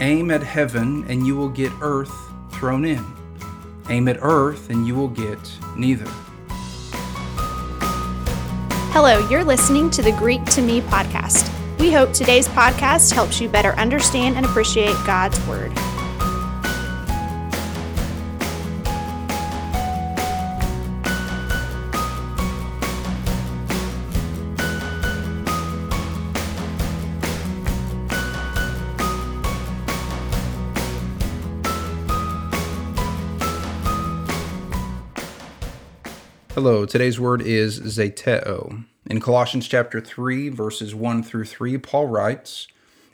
Aim at heaven and you will get earth thrown in. Aim at earth and you will get neither. Hello, you're listening to the Greek to Me podcast. We hope today's podcast helps you better understand and appreciate God's Word. Hello, today's word is zeteo. In Colossians chapter 3, verses 1 through 3, Paul writes,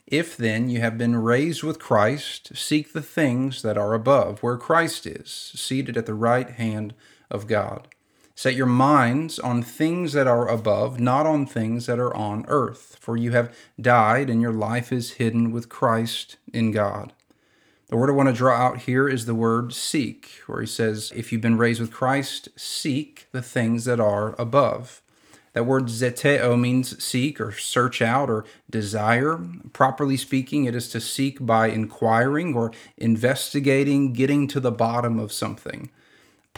If then you have been raised with Christ, seek the things that are above, where Christ is, seated at the right hand of God. Set your minds on things that are above, not on things that are on earth, for you have died, and your life is hidden with Christ in God. The word I want to draw out here is the word seek, where he says, If you've been raised with Christ, seek the things that are above. That word zeteo means seek or search out or desire. Properly speaking, it is to seek by inquiring or investigating, getting to the bottom of something.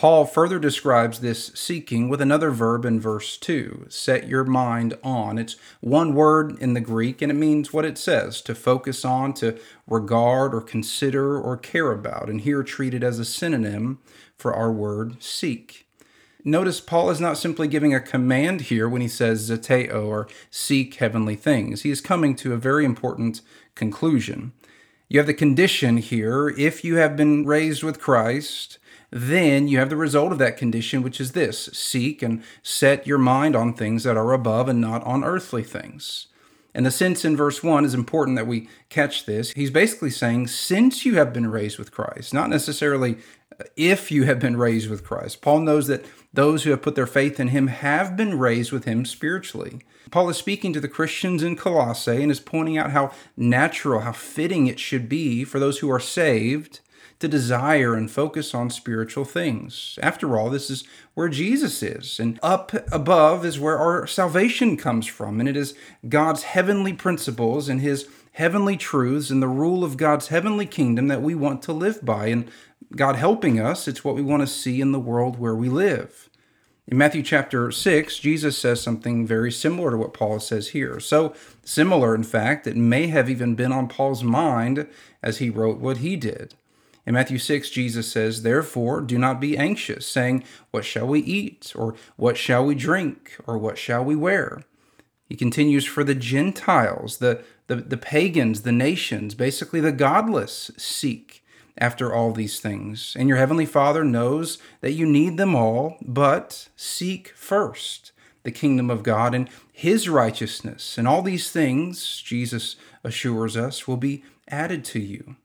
Paul further describes this seeking with another verb in verse 2 set your mind on. It's one word in the Greek and it means what it says to focus on, to regard or consider or care about, and here treated as a synonym for our word seek. Notice Paul is not simply giving a command here when he says zeteo or seek heavenly things. He is coming to a very important conclusion. You have the condition here if you have been raised with Christ then you have the result of that condition, which is this seek and set your mind on things that are above and not on earthly things. And the sense in verse 1 is important that we catch this. He's basically saying, since you have been raised with Christ, not necessarily uh, if you have been raised with Christ. Paul knows that those who have put their faith in him have been raised with him spiritually. Paul is speaking to the Christians in Colossae and is pointing out how natural, how fitting it should be for those who are saved to desire and focus on spiritual things. After all, this is where Jesus is, and up above is where our salvation comes from, and it is God's heavenly principles and His heavenly truths and the rule of God's heavenly kingdom that we want to live by. And God helping us, it's what we want to see in the world where we live. In Matthew chapter 6, Jesus says something very similar to what Paul says here. So similar, in fact, it may have even been on Paul's mind as he wrote what he did. In Matthew 6, Jesus says, Therefore, do not be anxious, saying, What shall we eat? Or what shall we drink? Or what shall we wear? He continues, For the Gentiles, the, the, the pagans, the nations, basically the godless, seek after all these things. And your heavenly Father knows that you need them all, but seek first the kingdom of God and his righteousness. And all these things, Jesus assures us, will be added to you.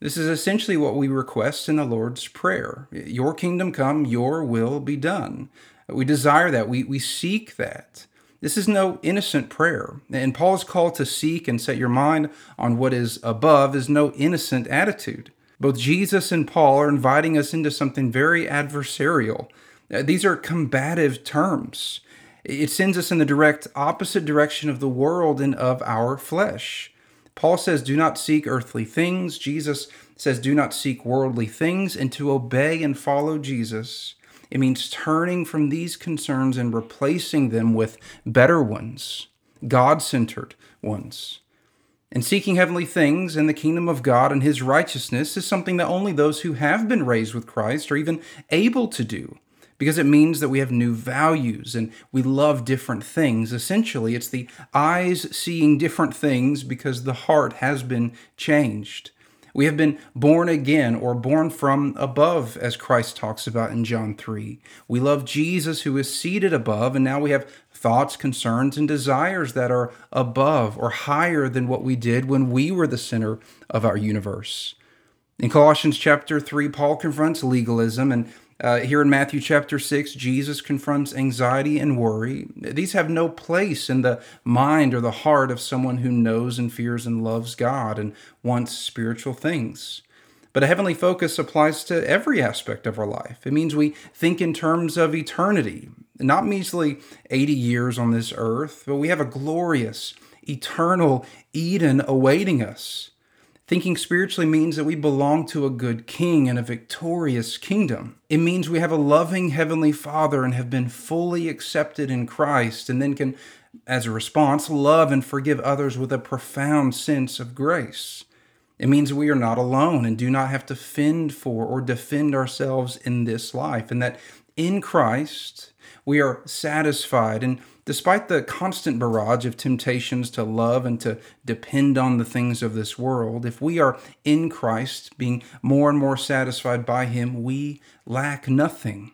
This is essentially what we request in the Lord's Prayer Your kingdom come, your will be done. We desire that, we, we seek that. This is no innocent prayer. And Paul's call to seek and set your mind on what is above is no innocent attitude. Both Jesus and Paul are inviting us into something very adversarial. Uh, these are combative terms. It sends us in the direct opposite direction of the world and of our flesh. Paul says, Do not seek earthly things. Jesus says, Do not seek worldly things. And to obey and follow Jesus, it means turning from these concerns and replacing them with better ones, God centered ones. And seeking heavenly things and the kingdom of God and his righteousness is something that only those who have been raised with Christ are even able to do because it means that we have new values and we love different things. Essentially, it's the eyes seeing different things because the heart has been changed. We have been born again or born from above, as Christ talks about in John 3. We love Jesus who is seated above, and now we have thoughts, concerns, and desires that are above or higher than what we did when we were the center of our universe. In Colossians chapter 3, Paul confronts legalism and uh, here in Matthew chapter 6, Jesus confronts anxiety and worry. These have no place in the mind or the heart of someone who knows and fears and loves God and wants spiritual things. But a heavenly focus applies to every aspect of our life. It means we think in terms of eternity, not measly 80 years on this earth, but we have a glorious, eternal Eden awaiting us. Thinking spiritually means that we belong to a good king and a victorious kingdom. It means we have a loving heavenly father and have been fully accepted in Christ, and then can, as a response, love and forgive others with a profound sense of grace. It means we are not alone and do not have to fend for or defend ourselves in this life, and that in Christ we are satisfied. And despite the constant barrage of temptations to love and to depend on the things of this world, if we are in Christ, being more and more satisfied by Him, we lack nothing.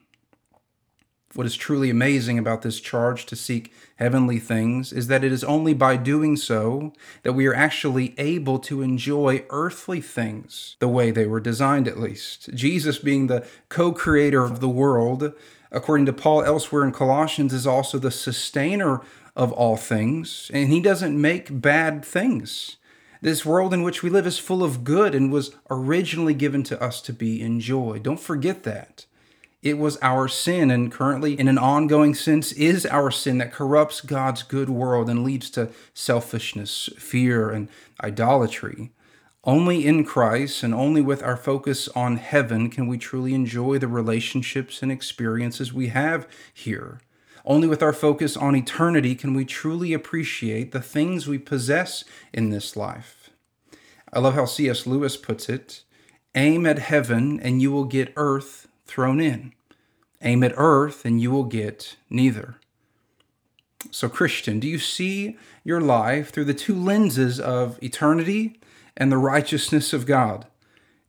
What is truly amazing about this charge to seek heavenly things is that it is only by doing so that we are actually able to enjoy earthly things the way they were designed, at least. Jesus, being the co creator of the world, according to Paul elsewhere in Colossians, is also the sustainer of all things, and he doesn't make bad things. This world in which we live is full of good and was originally given to us to be enjoyed. Don't forget that. It was our sin, and currently, in an ongoing sense, is our sin that corrupts God's good world and leads to selfishness, fear, and idolatry. Only in Christ and only with our focus on heaven can we truly enjoy the relationships and experiences we have here. Only with our focus on eternity can we truly appreciate the things we possess in this life. I love how C.S. Lewis puts it aim at heaven and you will get earth thrown in. Aim at earth and you will get neither. So, Christian, do you see your life through the two lenses of eternity and the righteousness of God?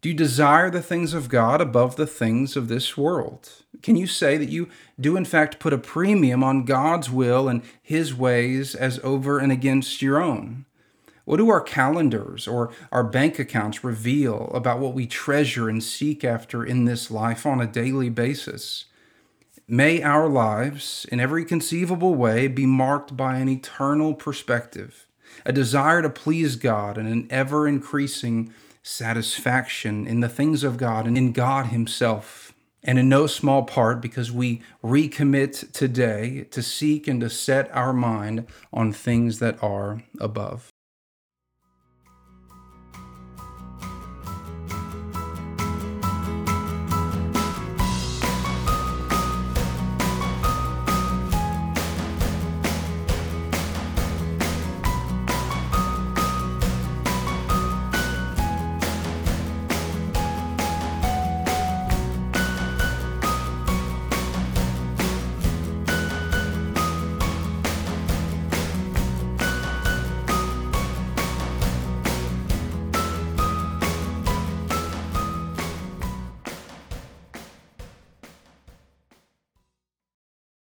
Do you desire the things of God above the things of this world? Can you say that you do, in fact, put a premium on God's will and His ways as over and against your own? What do our calendars or our bank accounts reveal about what we treasure and seek after in this life on a daily basis? May our lives, in every conceivable way, be marked by an eternal perspective a desire to please God, and an ever increasing satisfaction in the things of God and in God Himself. And in no small part because we recommit today to seek and to set our mind on things that are above.